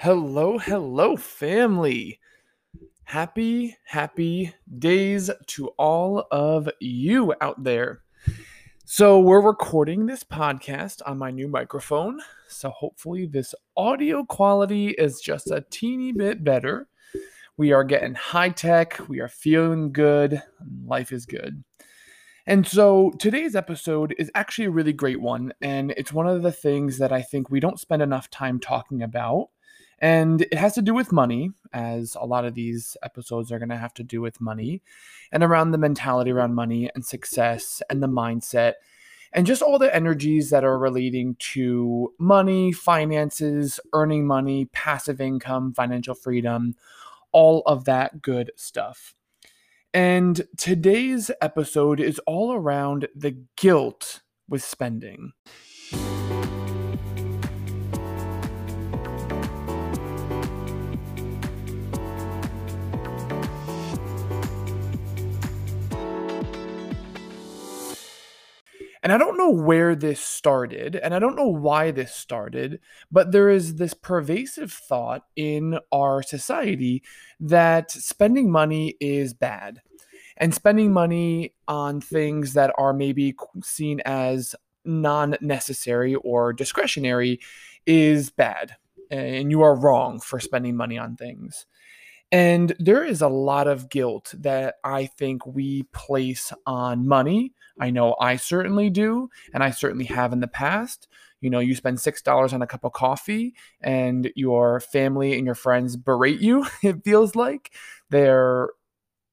Hello, hello, family. Happy, happy days to all of you out there. So, we're recording this podcast on my new microphone. So, hopefully, this audio quality is just a teeny bit better. We are getting high tech, we are feeling good, life is good. And so today's episode is actually a really great one. And it's one of the things that I think we don't spend enough time talking about. And it has to do with money, as a lot of these episodes are going to have to do with money and around the mentality around money and success and the mindset and just all the energies that are relating to money, finances, earning money, passive income, financial freedom, all of that good stuff. And today's episode is all around the guilt with spending. And I don't know where this started, and I don't know why this started, but there is this pervasive thought in our society that spending money is bad. And spending money on things that are maybe seen as non necessary or discretionary is bad. And you are wrong for spending money on things. And there is a lot of guilt that I think we place on money. I know I certainly do, and I certainly have in the past. You know, you spend $6 on a cup of coffee and your family and your friends berate you, it feels like. They're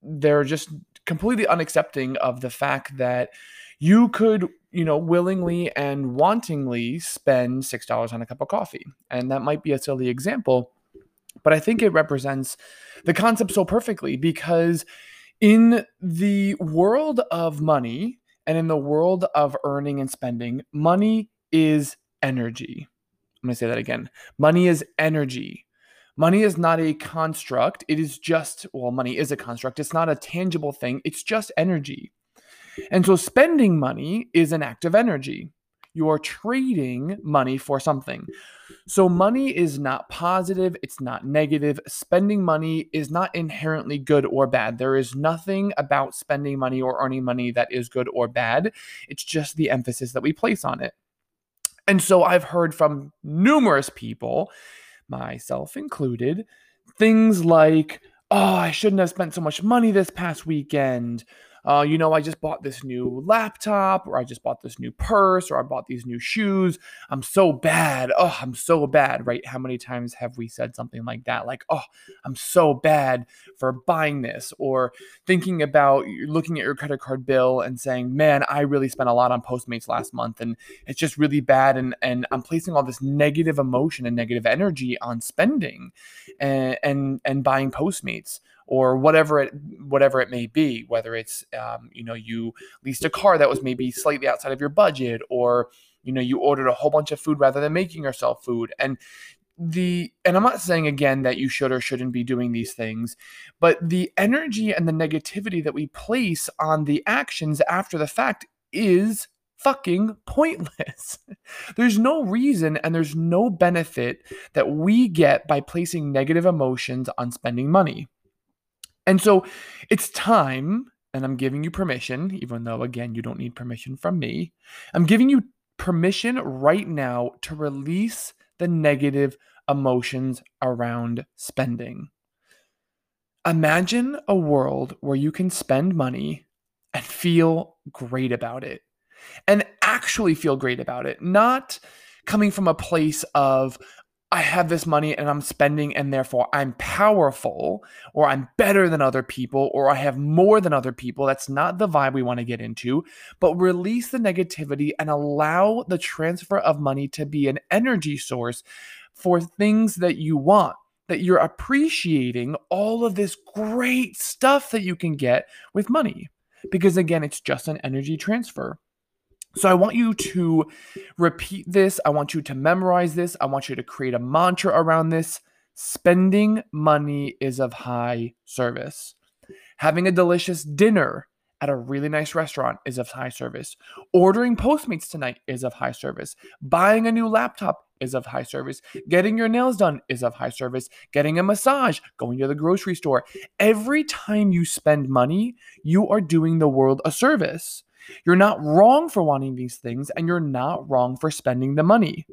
they're just completely unaccepting of the fact that you could, you know, willingly and wantingly spend $6 on a cup of coffee. And that might be a silly example, but I think it represents the concept so perfectly because in the world of money and in the world of earning and spending, money is energy. I'm going to say that again. Money is energy. Money is not a construct. It is just, well, money is a construct. It's not a tangible thing. It's just energy. And so spending money is an act of energy you're trading money for something. So money is not positive, it's not negative. Spending money is not inherently good or bad. There is nothing about spending money or earning money that is good or bad. It's just the emphasis that we place on it. And so I've heard from numerous people, myself included, things like, oh, I shouldn't have spent so much money this past weekend uh, you know, I just bought this new laptop, or I just bought this new purse, or I bought these new shoes. I'm so bad. Oh, I'm so bad, right? How many times have we said something like that? Like, oh, I'm so bad for buying this, or thinking about looking at your credit card bill and saying, man, I really spent a lot on Postmates last month, and it's just really bad. And, and I'm placing all this negative emotion and negative energy on spending and, and, and buying Postmates or whatever it whatever it may be whether it's um, you know you leased a car that was maybe slightly outside of your budget or you know you ordered a whole bunch of food rather than making yourself food and the and i'm not saying again that you should or shouldn't be doing these things but the energy and the negativity that we place on the actions after the fact is fucking pointless. there's no reason and there's no benefit that we get by placing negative emotions on spending money. And so it's time, and I'm giving you permission, even though, again, you don't need permission from me. I'm giving you permission right now to release the negative emotions around spending. Imagine a world where you can spend money and feel great about it and actually feel great about it, not coming from a place of, I have this money and I'm spending, and therefore I'm powerful, or I'm better than other people, or I have more than other people. That's not the vibe we want to get into. But release the negativity and allow the transfer of money to be an energy source for things that you want. That you're appreciating all of this great stuff that you can get with money. Because again, it's just an energy transfer. So I want you to repeat this. I want you to memorize this. I want you to create a mantra around this. Spending money is of high service. Having a delicious dinner at a really nice restaurant is of high service. Ordering Postmates tonight is of high service. Buying a new laptop is of high service. Getting your nails done is of high service. Getting a massage, going to the grocery store. Every time you spend money, you are doing the world a service. You're not wrong for wanting these things, and you're not wrong for spending the money.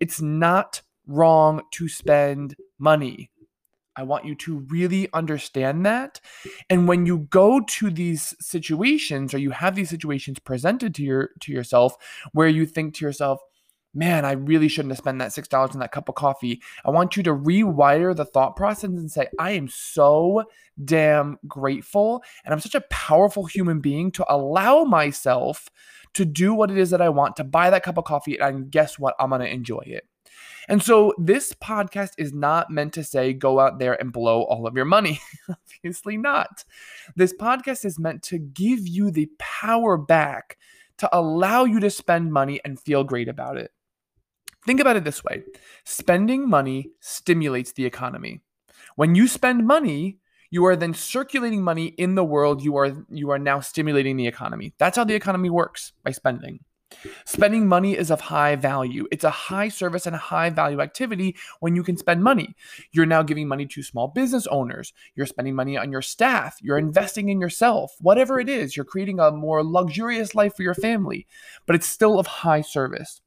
It's not wrong to spend money. I want you to really understand that. And when you go to these situations or you have these situations presented to your to yourself where you think to yourself, man, I really shouldn't have spent that $6 on that cup of coffee. I want you to rewire the thought process and say, I am so damn grateful and I'm such a powerful human being to allow myself to do what it is that I want, to buy that cup of coffee. And guess what? I'm going to enjoy it. And so this podcast is not meant to say go out there and blow all of your money. Obviously not. This podcast is meant to give you the power back to allow you to spend money and feel great about it. Think about it this way. Spending money stimulates the economy. When you spend money, you are then circulating money in the world. You are you are now stimulating the economy. That's how the economy works by spending. Spending money is of high value. It's a high service and a high value activity when you can spend money. You're now giving money to small business owners. You're spending money on your staff. You're investing in yourself. Whatever it is you're creating a more luxurious life for your family but it's still of high service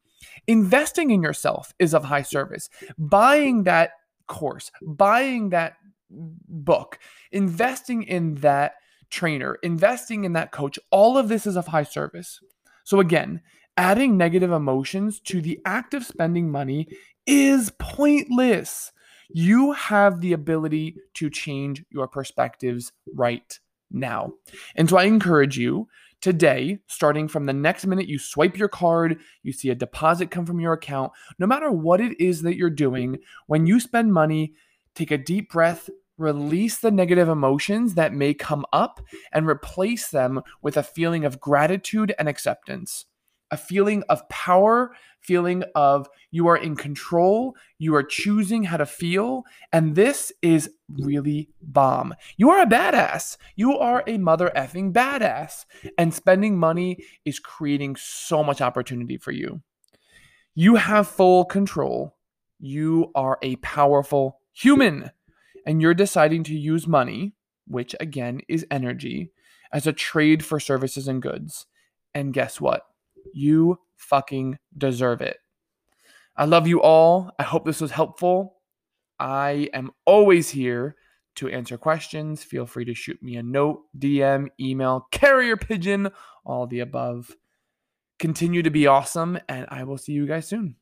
Investing in yourself is of high service. Buying that course, buying that book, investing in that trainer, investing in that coach, all of this is of high service. So, again, adding negative emotions to the act of spending money is pointless. You have the ability to change your perspectives right now. And so I encourage you today, starting from the next minute you swipe your card, you see a deposit come from your account, no matter what it is that you're doing, when you spend money, take a deep breath, release the negative emotions that may come up, and replace them with a feeling of gratitude and acceptance a feeling of power, feeling of you are in control, you are choosing how to feel, and this is really bomb. You are a badass. You are a mother effing badass, and spending money is creating so much opportunity for you. You have full control. You are a powerful human, and you're deciding to use money, which again is energy, as a trade for services and goods. And guess what? You fucking deserve it. I love you all. I hope this was helpful. I am always here to answer questions. Feel free to shoot me a note, DM, email, carrier pigeon, all the above. Continue to be awesome, and I will see you guys soon.